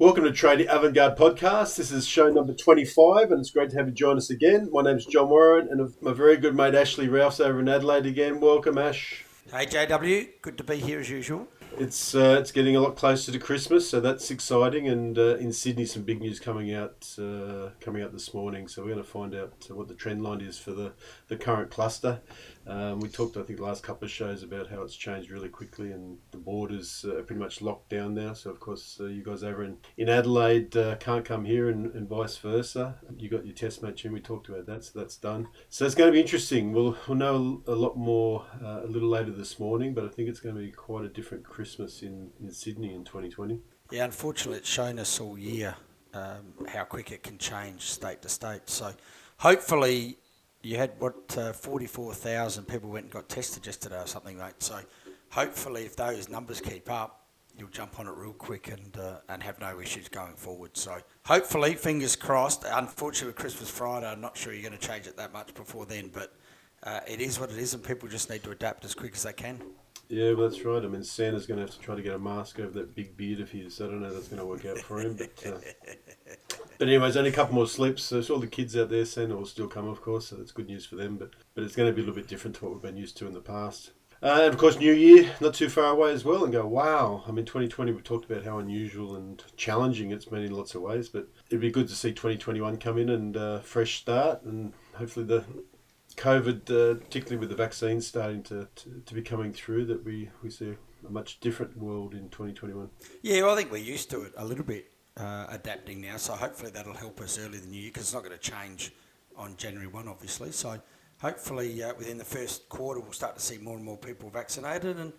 Welcome to Tradie Avant-Garde Podcast. This is show number 25, and it's great to have you join us again. My name's John Warren, and my very good mate Ashley Ralph's over in Adelaide again. Welcome, Ash. Hey, JW. Good to be here as usual. It's uh, it's getting a lot closer to Christmas, so that's exciting. And uh, in Sydney, some big news coming out uh, coming out this morning. So we're going to find out what the trend line is for the, the current cluster. Um, we talked, I think, the last couple of shows about how it's changed really quickly, and the borders uh, are pretty much locked down now. So of course, uh, you guys over in, in Adelaide uh, can't come here, and, and vice versa. You got your test match in. We talked about that, so that's done. So it's going to be interesting. We'll we'll know a lot more a little later this morning, but I think it's going to be quite a different Christmas in, in Sydney in 2020. Yeah, unfortunately, it's shown us all year um, how quick it can change state to state. So hopefully, you had what uh, 44,000 people went and got tested yesterday or something, mate. So hopefully, if those numbers keep up, you'll jump on it real quick and uh, and have no issues going forward. So hopefully, fingers crossed. Unfortunately, Christmas Friday, I'm not sure you're going to change it that much before then, but uh, it is what it is, and people just need to adapt as quick as they can. Yeah, well, that's right. I mean, Santa's going to have to try to get a mask over that big beard of his. I don't know if that's going to work out for him. But, uh, but anyways, only a couple more slips. So all the kids out there, Santa will still come, of course. So that's good news for them. But but it's going to be a little bit different to what we've been used to in the past. Uh, and of course, New Year, not too far away as well, and go, wow. I mean, 2020, we talked about how unusual and challenging it's been in lots of ways, but it'd be good to see 2021 come in and uh, fresh start, and hopefully the COVID, uh, particularly with the vaccines starting to, to, to, be coming through, that we, we see a much different world in 2021. Yeah, well, I think we're used to it a little bit, uh, adapting now. So hopefully that'll help us early in the new year because it's not going to change on January 1, obviously. So hopefully uh, within the first quarter we'll start to see more and more people vaccinated and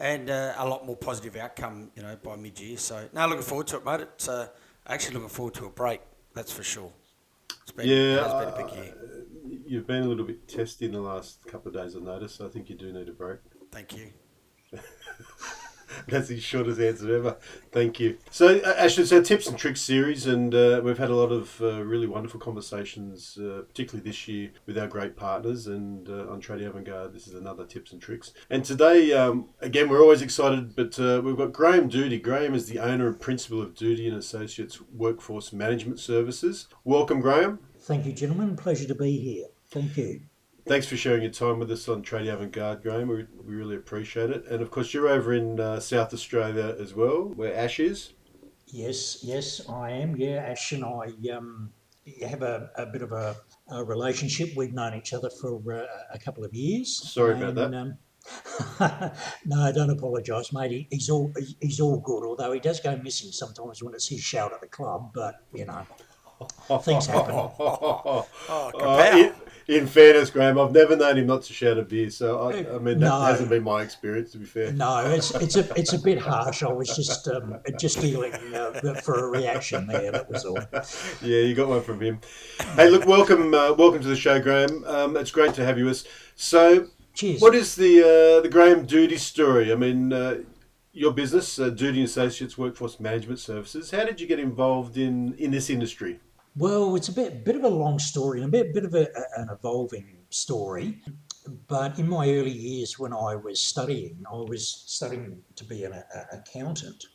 and uh, a lot more positive outcome, you know, by mid-year. So, now looking forward to it, mate. It's uh, actually looking forward to a break, that's for sure. It's been, yeah, it's been a big year you've been a little bit testy in the last couple of days. I noticed. So I think you do need a break. Thank you. That's the shortest answer ever. Thank you. So, uh, it's our tips and tricks series, and uh, we've had a lot of uh, really wonderful conversations, uh, particularly this year with our great partners. And uh, on Tradie Avant-Garde, this is another tips and tricks. And today, um, again, we're always excited, but uh, we've got Graham Duty. Graham is the owner and principal of Duty and Associates Workforce Management Services. Welcome, Graham. Thank you, gentlemen. Pleasure to be here. Thank you. Thanks for sharing your time with us on Tradie Avant-Garde, Graham. We, we really appreciate it. And of course, you're over in uh, South Australia as well, where Ash is. Yes, yes, I am. Yeah, Ash and I um, have a, a bit of a, a, relationship. We've known each other for uh, a couple of years. Sorry and, about that. Um, no, don't apologise, mate. He, he's all he's all good. Although he does go missing sometimes when it's his shout at the club. But you know, things happen. oh, uh, in fairness, Graham, I've never known him not to shout a beer. So I, I mean, that no, hasn't been my experience, to be fair. No, it's it's a it's a bit harsh. I was just um, just feeling uh, for a reaction there. That was all. Yeah, you got one from him. Hey, look, welcome uh, welcome to the show, Graham. Um, it's great to have you with us. So, Cheers. what is the uh, the Graham Duty story? I mean uh, your business, uh, Doody Associates Workforce Management Services. How did you get involved in, in this industry? Well, it's a bit bit of a long story and a bit bit of a, an evolving story. But in my early years, when I was studying, I was studying to be an accountant,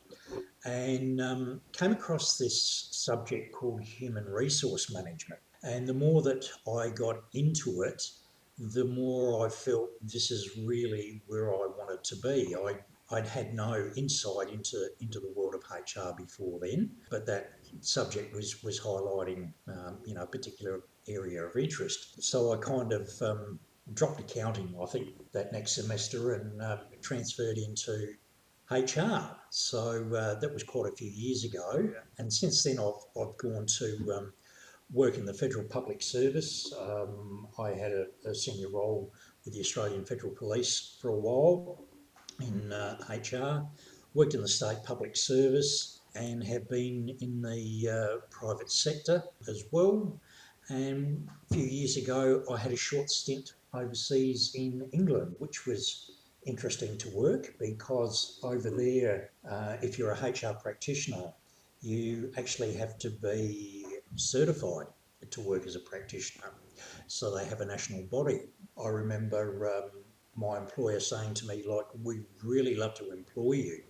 and um, came across this subject called human resource management. And the more that I got into it, the more I felt this is really where I wanted to be. I I'd had no insight into into the world of HR before then, but that subject was was highlighting um, you know a particular area of interest. So I kind of um, dropped accounting, I think, that next semester and uh, transferred into HR. So uh, that was quite a few years ago, and since then I've I've gone to um, work in the federal public service. Um, I had a, a, senior role with the Australian Federal Police for a while in uh, HR. Worked in the state public service and have been in the uh, private sector as well. And a few years ago, I had a short stint overseas in England, which was interesting to work because over there, uh, if you're a HR practitioner, you actually have to be certified to work as a practitioner. So they have a national body. I remember um, my employer saying to me, like, we really love to employ you,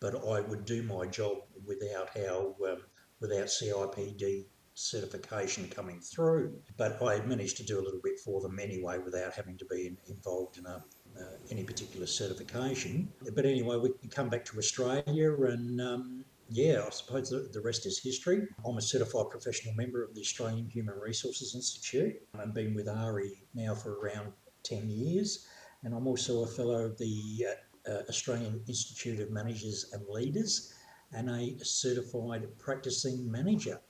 but I would do my job without how um, without CIPD certification coming through. But I managed to do a little bit for them anyway without having to be in, involved in a, uh, any particular certification. But anyway, we can come back to Australia and um, yeah, I suppose the, the rest is history. I'm a certified professional member of the Australian Human Resources Institute. I've been with AHRI now for around 10 years, and I'm also a fellow of the uh, Australian Institute of Managers and Leaders and a certified practicing manager.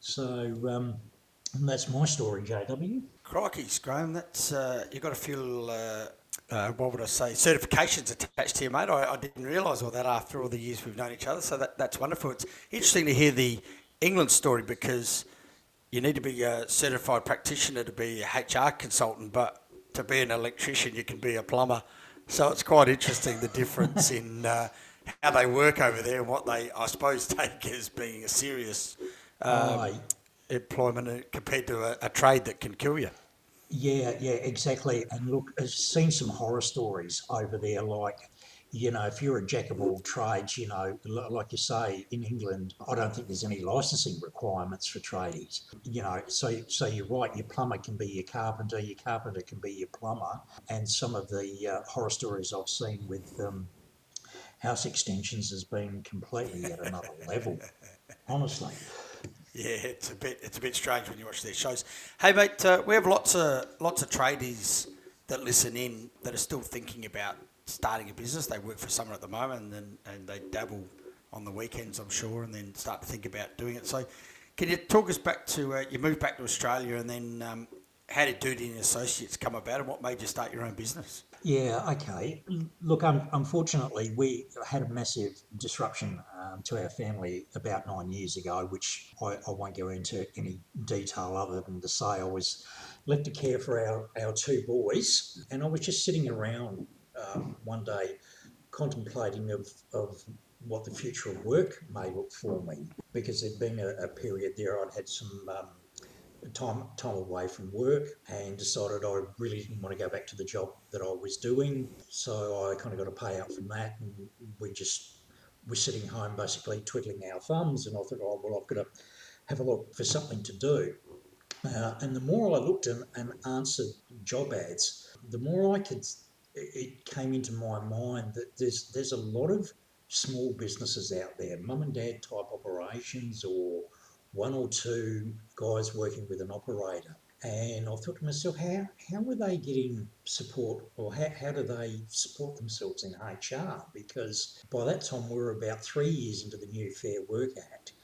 So um, that's my story, JW. Crikey, Graham, that's uh, you've got a few uh, uh, what would I say, certifications attached to you, mate. I, I didn't realise all that after all the years we've known each other. So that, that's wonderful. It's interesting to hear the England story because you need to be a certified practitioner to be a HR consultant, but to be an electrician, you can be a plumber. So it's quite interesting the difference in uh, how they work over there and what they, I suppose, take as being a serious um, employment compared to a, a trade that can kill you. Yeah, yeah, exactly. And look, I've seen some horror stories over there, like, you know, if you're a jack of all trades, you know, like you say, in England, I don't think there's any licensing requirements for tradies. You know, so so you're right. Your plumber can be your carpenter. Your carpenter can be your plumber. And some of the uh, horror stories I've seen with um, house extensions has been completely at another level. Honestly. Yeah, it's a bit it's a bit strange when you watch these shows. Hey, mate, uh, we have lots of lots of tradies that listen in that are still thinking about starting a business. They work for someone at the moment, and then, and they dabble on the weekends, I'm sure, and then start to think about doing it. So, can you talk us back to uh, you moved back to Australia, and then um, how did Doody and Associates come about, and what made you start your own business? Yeah, okay. Look, um, unfortunately, we had a massive disruption um, to our family about nine years ago, which I, I, won't go into any detail other than to say I was left to care for our, our two boys. And I was just sitting around um, one day contemplating of, of what the future of work may look for me because there'd been a, a period there I'd had some um, time time away from work and decided I really didn't want to go back to the job that I was doing. So I kind of got a payout from that, and we just were sitting home basically twiddling our thumbs. And I thought, oh well, I've got to have a look for something to do. Uh, and the more I looked and, and answered job ads, the more I could. It came into my mind that there's there's a lot of small businesses out there, mum and dad type operations or one or two guys working with an operator. And I thought to myself, how, how are they getting support or how, how do they support themselves in HR? Because by that time we were about three years into the new Fair Work Act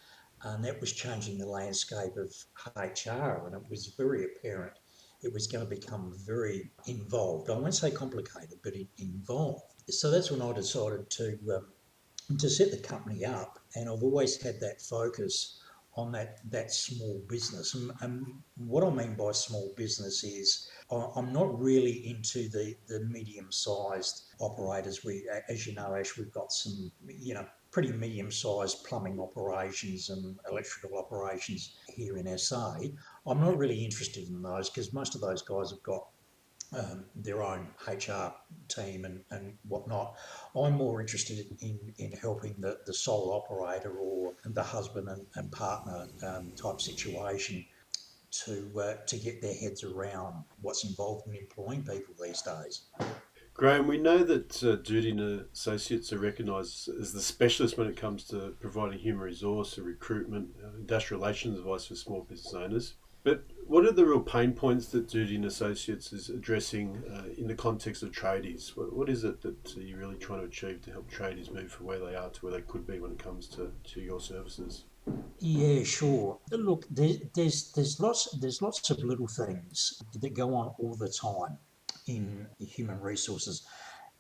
and that was changing the landscape of HR and it was very apparent it was going to become very involved. I won't say complicated, but it involved. So that's when I decided to um, to set the company up, and I've always had that focus on that that small business. And, and, what I mean by small business is I'm not really into the the medium sized operators. We, as you know, Ash, we've got some you know pretty medium sized plumbing operations and electrical operations here in SA. I'm not really interested in those because most of those guys have got um, their own HR team and, and whatnot. I'm more interested in, in helping the, the sole operator or the husband and, and partner um, type situation to uh, to get their heads around what's involved in employing people these days. Graham, we know that uh, Doody and Associates are recognised as the specialist when it comes to providing human resource and recruitment, uh, industrial relations advice for small business owners. But what are the real pain points that Doody and Associates is addressing uh, in the context of tradies? What, what is it that you're really trying to achieve to help tradies move from where they are to where they could be when it comes to, to your services? Yeah, sure. Look, there, there's there's lots there's lots of little things that go on all the time in human resources,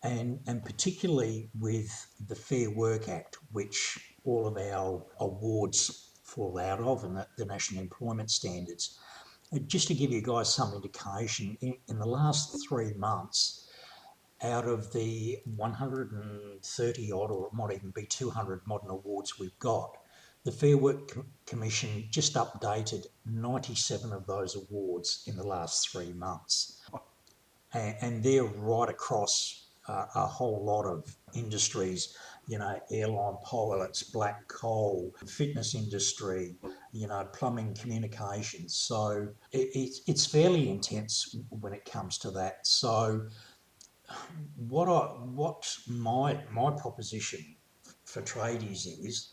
and and particularly with the Fair Work Act, which all of our awards fall out of and the, national employment standards. Just to give you guys some indication, in, in the last three months, out of the 130 odd, or it might even be 200 modern awards we've got, the Fair Work Commission just updated 97 of those awards in the last three months. And, and they're right across uh, a whole lot of industries, you know, airline pilots, black coal, fitness industry, you know, plumbing, communications. So it, it, it's fairly intense when it comes to that. So what I what my my proposition for tradies is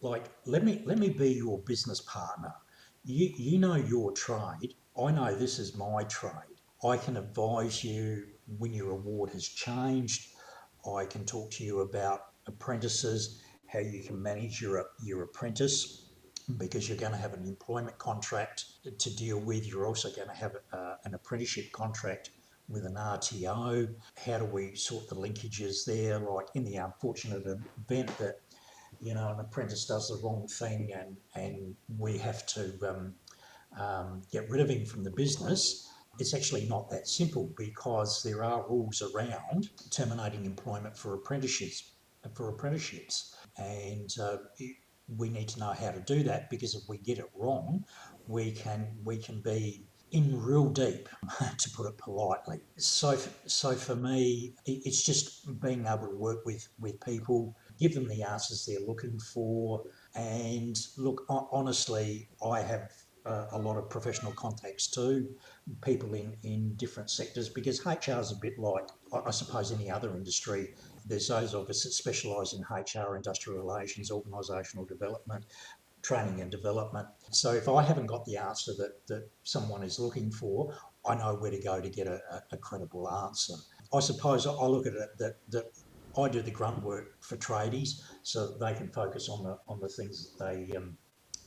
like let me let me be your business partner. You you know your trade. I know this is my trade. I can advise you when your award has changed. I can talk to you about apprentices, how you can manage your your apprentice because you're going to have an employment contract to deal with. You're also going to have uh, an apprenticeship contract with an RTO? How do we sort the linkages there? Like in the unfortunate event that you know an apprentice does the wrong thing and and we have to um, um, get rid of him from the business. It's actually not that simple because there are rules around terminating employment for apprenticeships for apprenticeships, and uh, we need to know how to do that because if we get it wrong, we can we can be in real deep, to put it politely. So, so for me, it's just being able to work with with people, give them the answers they're looking for, and look. Honestly, I have uh, a lot of professional contacts too, people in in different sectors because HR is a bit like I suppose any other industry. There's those of us that specialise in HR, industrial relations, organisational development, training and development. So if I haven't got the answer that, that someone is looking for, I know where to go to get a, a credible answer. I suppose I look at it that, that I do the grunt work for tradies so that they can focus on the on the things that they um,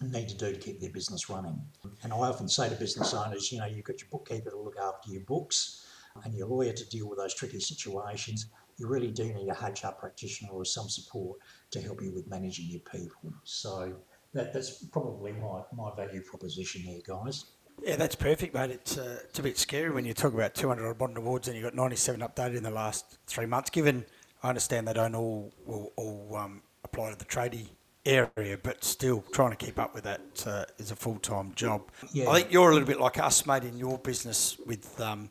need to do to keep their business running. And I often say to business owners, you know, you've got your bookkeeper to look after your books and your lawyer to deal with those tricky situations. You really do need a HR practitioner or some support to help you with managing your people. So that, that's probably my, my value proposition there, guys. Yeah, that's perfect, mate. It's, uh, it's a bit scary when you talk about 200 odd modern awards and you've got 97 updated in the last three months, given I understand they don't all, all, all um, apply to the tradie area, but still trying to keep up with that uh, is a full time job. Yeah. I think you're a little bit like us, mate, in your business with. Um,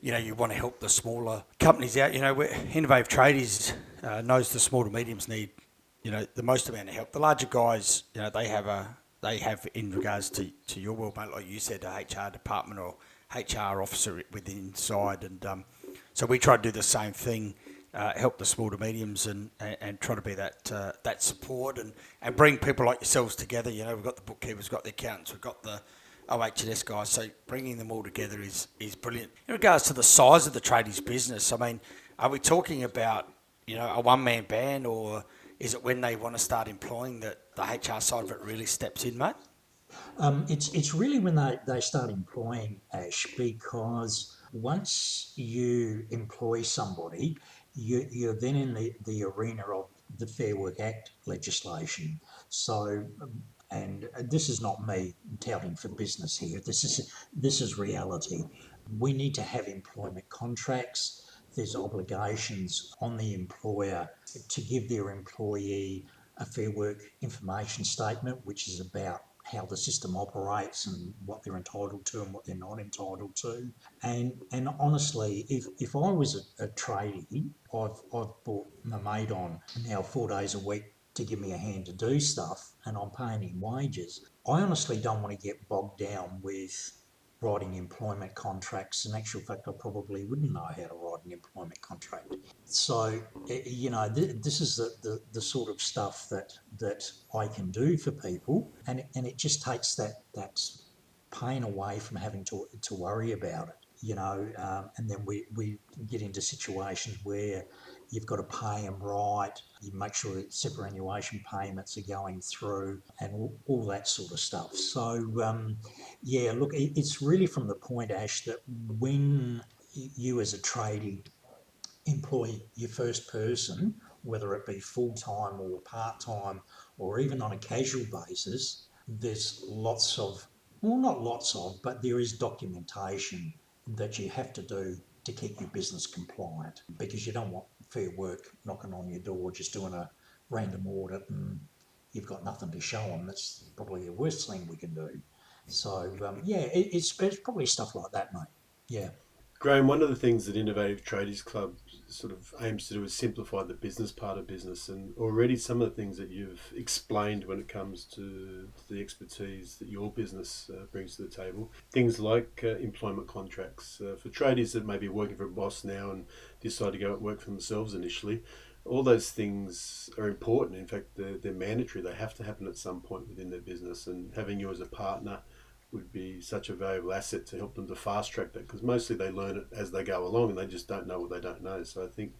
you know, you want to help the smaller companies out. You know, Innovative Tradies uh, knows the small to mediums need you know, the most amount of help. The larger guys, you know, they have a they have in regards to, to your world, mate, like you said, a HR department or HR officer within inside, and um, so we try to do the same thing, uh, help the small to mediums, and, and, and try to be that uh, that support and, and bring people like yourselves together. You know, we've got the bookkeepers, we've got the accountants, we've got the OHS guys. So bringing them all together is is brilliant. In regards to the size of the tradies business, I mean, are we talking about you know a one man band or is it when they want to start employing that the HR side of it really steps in, mate? Um, it's it's really when they, they start employing Ash because once you employ somebody, you, you're then in the, the arena of the Fair Work Act legislation. So, and uh, this is not me touting for business here. This is this is reality. We need to have employment contracts there's obligations on the employer to give their employee a Fair Work information statement, which is about how the system operates and what they're entitled to and what they're not entitled to. And and honestly, if, if I was a, a tradie, I've, I've brought my mate on now four days a week to give me a hand to do stuff and I'm paying him wages. I honestly don't want to get bogged down with writing employment contracts. In actual fact, I probably wouldn't know how to write an employment contract. So, eh, you know, th- this is the, the, the, sort of stuff that that I can do for people, and and it just takes that that pain away from having to to worry about it. You know, um, and then we, we get into situations where You've got to pay them right. You make sure that superannuation payments are going through and all, that sort of stuff. So, um, yeah, look, it, it's really from the point, Ash, that when you as a tradie employ your first person, whether it be full time or part time or even on a casual basis, there's lots of, well, not lots of, but there is documentation that you have to do to keep your business compliant because you don't want fair work knocking on your door, just doing a random audit, and you've got nothing to show them. That's probably the worst thing we can do. So um, yeah, it, it's, it's probably stuff like that, mate. Yeah. Graham, one of the things that Innovative Tradies Club sort of aims to do is simplify the business part of business. And already some of the things that you've explained when it comes to the expertise that your business uh, brings to the table, things like uh, employment contracts uh, for tradies that may be working for a boss now and decide to go and work for themselves initially. All those things are important. In fact, they're, they're mandatory. They have to happen at some point within their business. And having you as a partner would be such a valuable asset to help them to fast track that because mostly they learn it as they go along and they just don't know what they don't know. So I think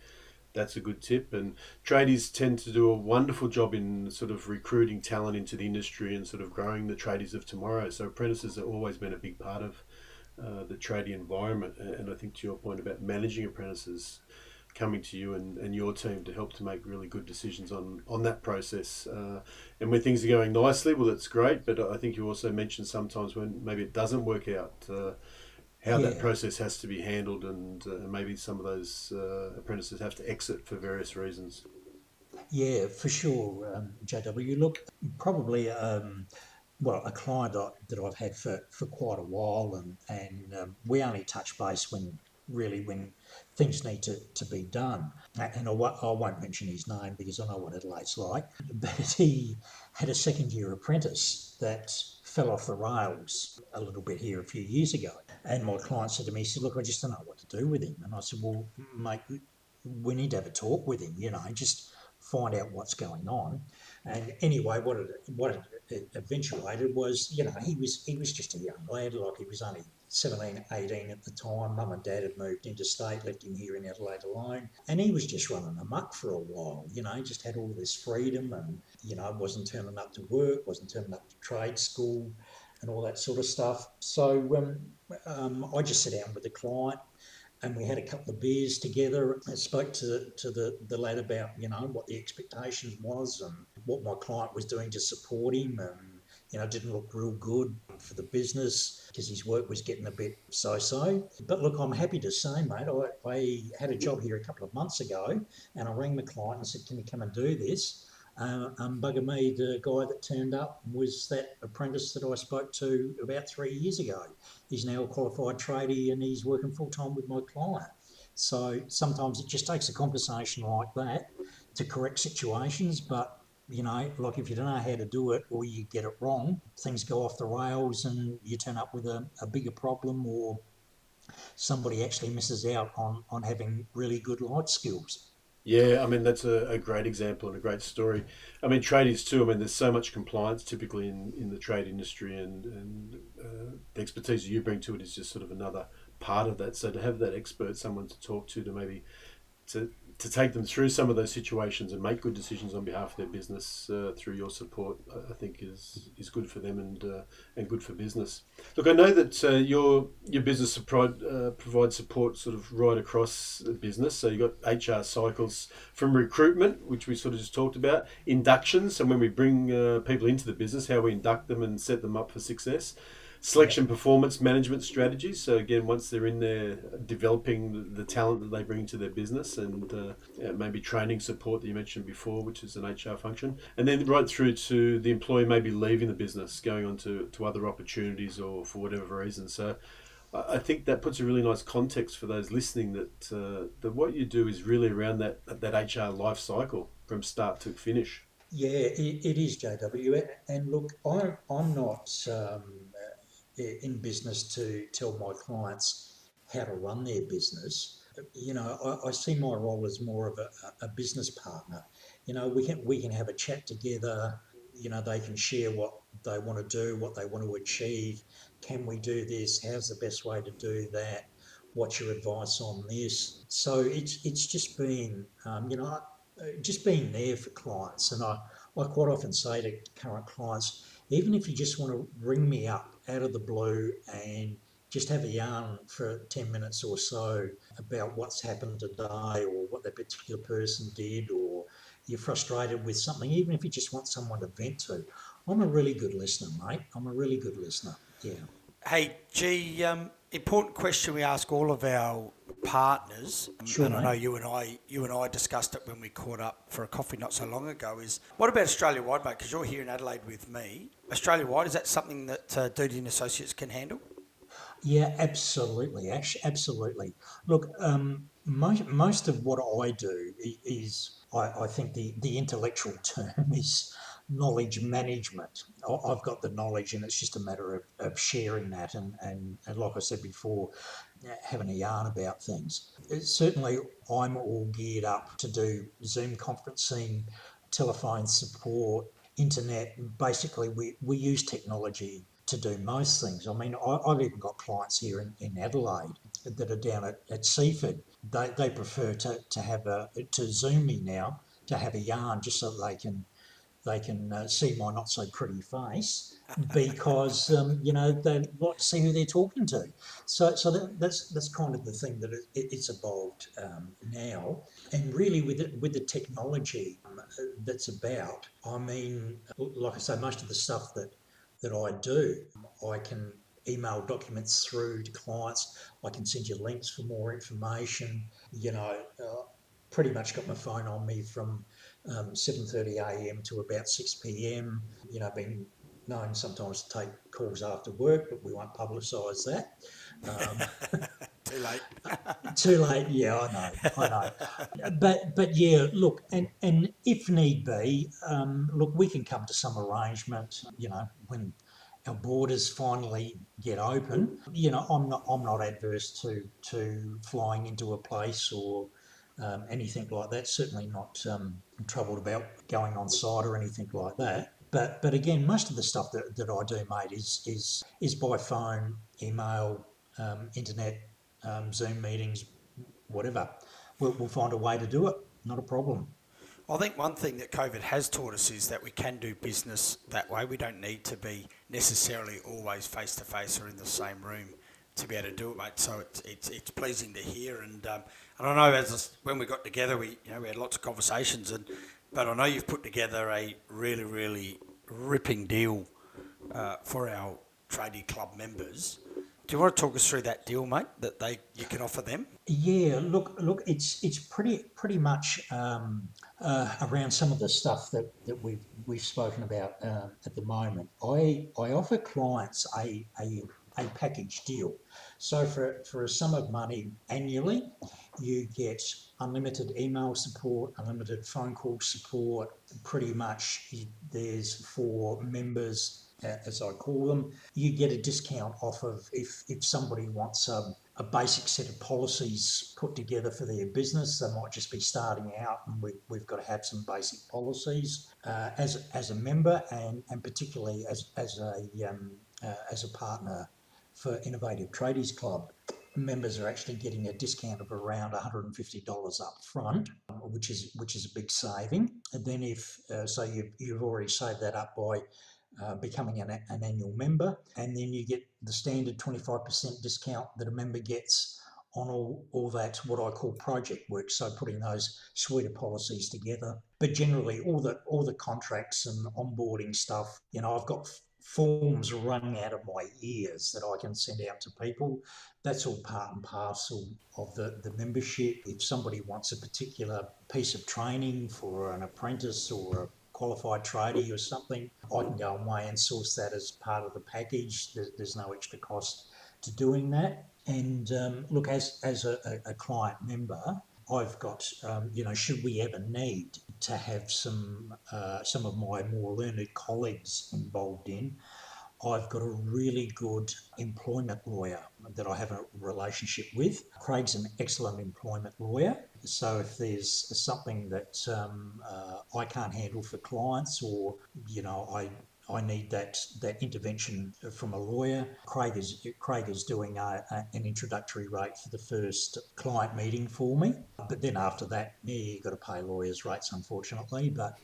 that's a good tip. And tradies tend to do a wonderful job in sort of recruiting talent into the industry and sort of growing the tradies of tomorrow. So apprentices have always been a big part of uh, the tradie environment. And I think to your point about managing apprentices, coming to you and, and your team to help to make really good decisions on, on that process. Uh, and when things are going nicely, well, that's great. But I think you also mentioned sometimes when maybe it doesn't work out, uh, how yeah. that process has to be handled, and uh, maybe some of those uh, apprentices have to exit for various reasons. Yeah, for sure, um, JW. Look, probably. Um, well, a client that I've had for, for quite a while, and and um, we only touch base when really when things need to, to be done. And I, I won't mention his name because I know what Adelaide's like, but he had a second year apprentice that fell off the rails a little bit here a few years ago. And my client said to me, he said, Look, I just don't know what to do with him. And I said, Well, mate, we need to have a talk with him, you know, just find out what's going on. And anyway, what it, what it eventuated was, you know, he was he was just a young lad, like he was only 17, 18 at the time. Mum and dad had moved interstate, left him here in Adelaide alone. And he was just running amok for a while, you know, just had all this freedom and, you know, wasn't turning up to work, wasn't turning up to trade school and all that sort of stuff. So um, um, I just sat down with the client and we had a couple of beers together. I spoke to, to the, the lad about, you know, what the expectations was and what my client was doing to support him and you know, didn't look real good for the business because his work was getting a bit so-so. But look, I'm happy to say, mate, I, I had a job here a couple of months ago and I rang the client and said, can you come and do this? Uh, um, bugger me, the guy that turned up was that apprentice that I spoke to about three years ago. He's now a qualified tradie and he's working full time with my client. So sometimes it just takes a conversation like that to correct situations, but you know, like if you don't know how to do it or you get it wrong, things go off the rails and you turn up with a, a bigger problem or somebody actually misses out on, on having really good light skills. Yeah, I mean, that's a, a great example and a great story. I mean, tradies too, I mean, there's so much compliance typically in, in the trade industry, and, and uh, the expertise you bring to it is just sort of another part of that. So to have that expert, someone to talk to, to maybe to to take them through some of those situations and make good decisions on behalf of their business uh, through your support, I think is is good for them and uh, and good for business. Look, I know that uh, your your business provide uh, provides support sort of right across the business. So you've got HR cycles from recruitment, which we sort of just talked about, inductions, and when we bring uh, people into the business, how we induct them and set them up for success selection performance management strategies. So again, once they're in there, developing the talent that they bring to their business, and uh, maybe training support that you mentioned before, which is an HR function, and then right through to the employee maybe leaving the business, going on to, to other opportunities or for whatever reason. So. I think that puts a really nice context for those listening that uh, that what you do is really around that that HR life cycle from start to finish. Yeah, it, it is JW. And look, I, I'm not um, in business to tell my clients how to run their business. You know, I, I see my role as more of a, a, business partner. You know, we can we can have a chat together. You know, they can share what they want to do, what they want to achieve. Can we do this? How's the best way to do that? What's your advice on this? So it's it's just been, um, you know, just being there for clients. And I, I quite often say to current clients, even if you just want to ring me up out of the blue and just have a yarn for 10 minutes or so about what's happened today or what that particular person did or you're frustrated with something, even if you just want someone to vent to. I'm a really good listener, mate. I'm a really good listener. Yeah. Hey, G, um, important question we ask all of our partners, sure, and I know you and I, you and I discussed it when we caught up for a coffee not so long ago. Is what about Australia wide, mate? Because you're here in Adelaide with me. Australia wide is that something that uh, Doody and Associates can handle? Yeah, absolutely. Actually, absolutely. Look, um, most, most of what I do is, I, I think the, the intellectual term is knowledge management. I've got the knowledge, and it's just a matter of, of sharing that. And, and, and like I said before, having a yarn about things. It's certainly, I'm all geared up to do Zoom conferencing, telephone support, internet. Basically, we, we use technology to do most things. I mean, I, have even got clients here in, in Adelaide that are down at, at Seaford. They, they prefer to, to have a to Zoom me now to have a yarn just so they can they can uh, see my not so pretty face because um, you know they like to see who they're talking to. So, so that, that's that's kind of the thing that it, it's evolved um, now, and really with it, with the technology um, that's about. I mean, like I say, most of the stuff that that I do, I can email documents through to clients. I can send you links for more information. You know, uh, pretty much got my phone on me from um, 7:30 a.m. to about 6 p.m. You know, I've been known sometimes to take calls after work, but we won't publicise that. Um, too late. too late. Yeah, I know. I know. But but yeah, look, and and if need be, um, look, we can come to some arrangement. You know, when our borders finally get open, you know, I'm not I'm not adverse to to flying into a place or um, anything like that. Certainly not um, troubled about going on site or anything like that. But but again, most of the stuff that, that I do, mate, is is is by phone, email, um, internet, um, Zoom meetings, whatever. We'll, we'll find a way to do it. Not a problem. I think one thing that COVID has taught us is that we can do business that way. We don't need to be necessarily always face to face or in the same room to be able to do it, mate. So it's it's, it's pleasing to hear, and um, and I know as when we got together, we you know we had lots of conversations, and but I know you've put together a really really ripping deal uh, for our tradie club members. Do you want to talk us through that deal, mate? That they you can offer them? Yeah, look, look, it's it's pretty pretty much um, uh, around some of the stuff that, that we've we've spoken about uh, at the moment. I I offer clients a a a package deal. So for, for a sum of money annually, you get unlimited email support, unlimited phone call support. Pretty much there's for members, as I call them, you get a discount off of if, if somebody wants a, a basic set of policies put together for their business. They might just be starting out and we, we've got to have some basic policies uh, as, as a member and, and particularly as, as, a, um, uh, as a partner for Innovative Tradies Club, members are actually getting a discount of around $150 up front, which is which is a big saving. And then if uh, so, you've, you've already saved that up by uh, becoming an, an annual member, and then you get the standard 25% discount that a member gets on all, all that what I call project work. So putting those suite of policies together. But generally, all the all the contracts and onboarding stuff, you know, I've got forms running out of my ears that I can send out to people. That's all part and parcel of the, the membership. If somebody wants a particular piece of training for an apprentice or a qualified tradie or something, I can go away and source that as part of the package. There's, there's no extra cost to doing that. And um, look, as, as a, a client member, I've got, um, you know, should we ever need to have some uh, some of my more learned colleagues involved in, I've got a really good employment lawyer that I have a relationship with. Craig's an excellent employment lawyer. So if there's something that um, uh, I can't handle for clients, or you know, I I need that that intervention from a lawyer. Craig is Craig is doing a, a, an introductory rate for the first client meeting for me, but then after that, yeah, you've got to pay lawyers' rates, unfortunately. But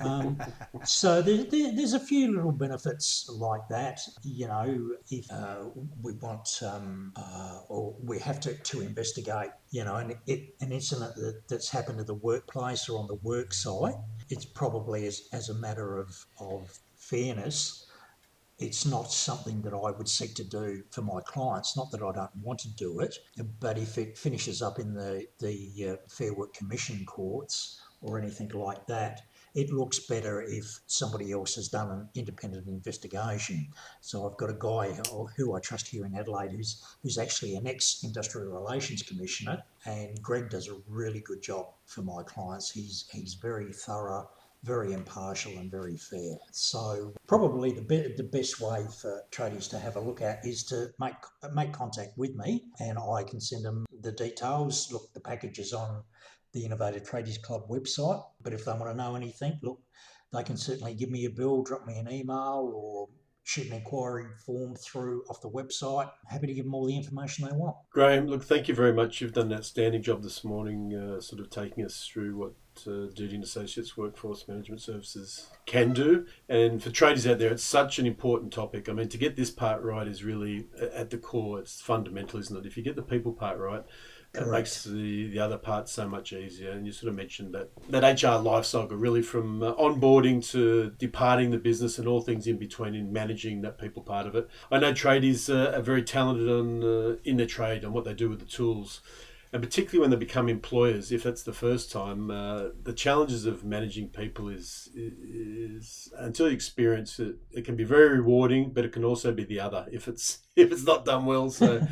um, so there, there, there's a few little benefits like that. You know, if uh, we want um, uh, or we have to, to investigate, you know, an, it, an incident that, that's happened at the workplace or on the work site, it's probably as, as a matter of, of fairness, it's not something that I would seek to do for my clients. Not that I don't want to do it, but if it finishes up in the the uh, Fair Work Commission courts or anything like that, it looks better if somebody else has done an independent investigation. So I've got a guy who, I trust here in Adelaide who's who's actually an ex-industrial relations commissioner, and Greg does a really good job for my clients. He's he's very thorough very impartial and very fair. So probably the be- the best way for tradies to have a look at is to make make contact with me, and I can send them the details. Look, the package is on the Innovative Tradies Club website. But if they want to know anything, look, they can certainly give me a bill, drop me an email, or shoot an inquiry form through off the website. Happy to give them all the information they want. Graham, look, thank you very much. You've done an outstanding job this morning, uh, sort of taking us through what uh, Doody and Associates Workforce Management Services can do. And for traders out there, it's such an important topic. I mean, to get this part right is really at the core. It's fundamental, isn't it? If you get the people part right, it makes the, the other part so much easier. And you sort of mentioned that, that HR life cycle, really from uh, onboarding to departing the business and all things in between in managing that people part of it. I know tradies uh, are very talented on uh, in their trade and what they do with the tools and particularly when they become employers, if that's the first time, uh, the challenges of managing people is is until you experience it, it can be very rewarding, but it can also be the other if it's if it's not done well. So.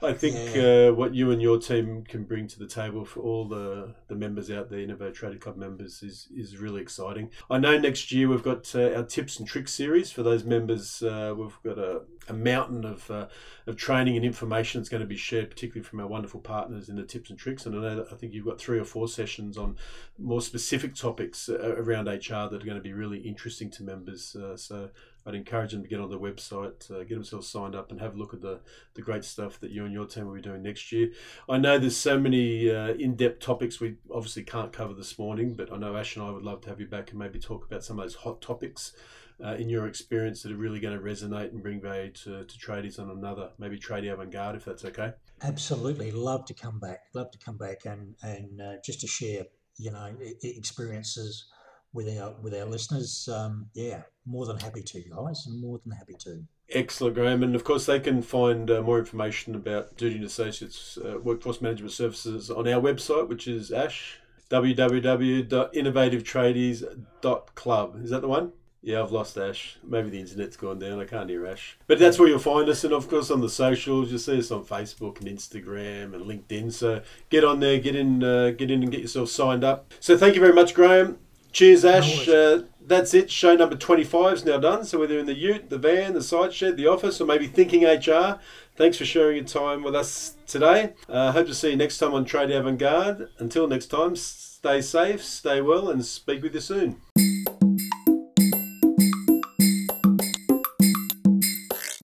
I think yeah. uh, what you and your team can bring to the table for all the, the members out there, Innovative Tradies Club members, is, is really exciting. I know next year we've got uh, our tips and tricks series for those members. Uh, we've got a, a mountain of, uh, of training and information that's going to be shared, particularly from our wonderful partners in the tips and tricks. And I know I think you've got three or four sessions on more specific topics uh, around HR that are going to be really interesting to members. Uh, so I'd encourage them to get on the website, uh, get themselves signed up, and have a look at the, the great stuff that you and your team will be doing next year. I know there's so many uh, in depth topics we obviously can't cover this morning, but I know Ash and I would love to have you back and maybe talk about some of those hot topics. Uh, in your experience, that are really going to resonate and bring value to, to tradies on another, maybe tradie avant garde, if that's okay. Absolutely, love to come back. Love to come back and and uh, just to share, you know, experiences with our with our listeners. Um, yeah, more than happy to, guys. More than happy to. Excellent, Graham. And of course, they can find uh, more information about Duty and Associates uh, Workforce Management Services on our website, which is Ash www.innovativetradies.club. Is that the one? Yeah, I've lost Ash. Maybe the internet's gone down. I can't hear Ash. But that's where you'll find us. And of course, on the socials, you'll see us on Facebook and Instagram and LinkedIn. So get on there, get in, uh, get in, and get yourself signed up. So thank you very much, Graham. Cheers, Ash. Uh, that's it. Show number 25 is now done. So whether in the ute, the van, the site shed, the office, or maybe thinking HR, thanks for sharing your time with us today. Uh, hope to see you next time on Tradie Avant Garde. Until next time, stay safe, stay well, and speak with you soon.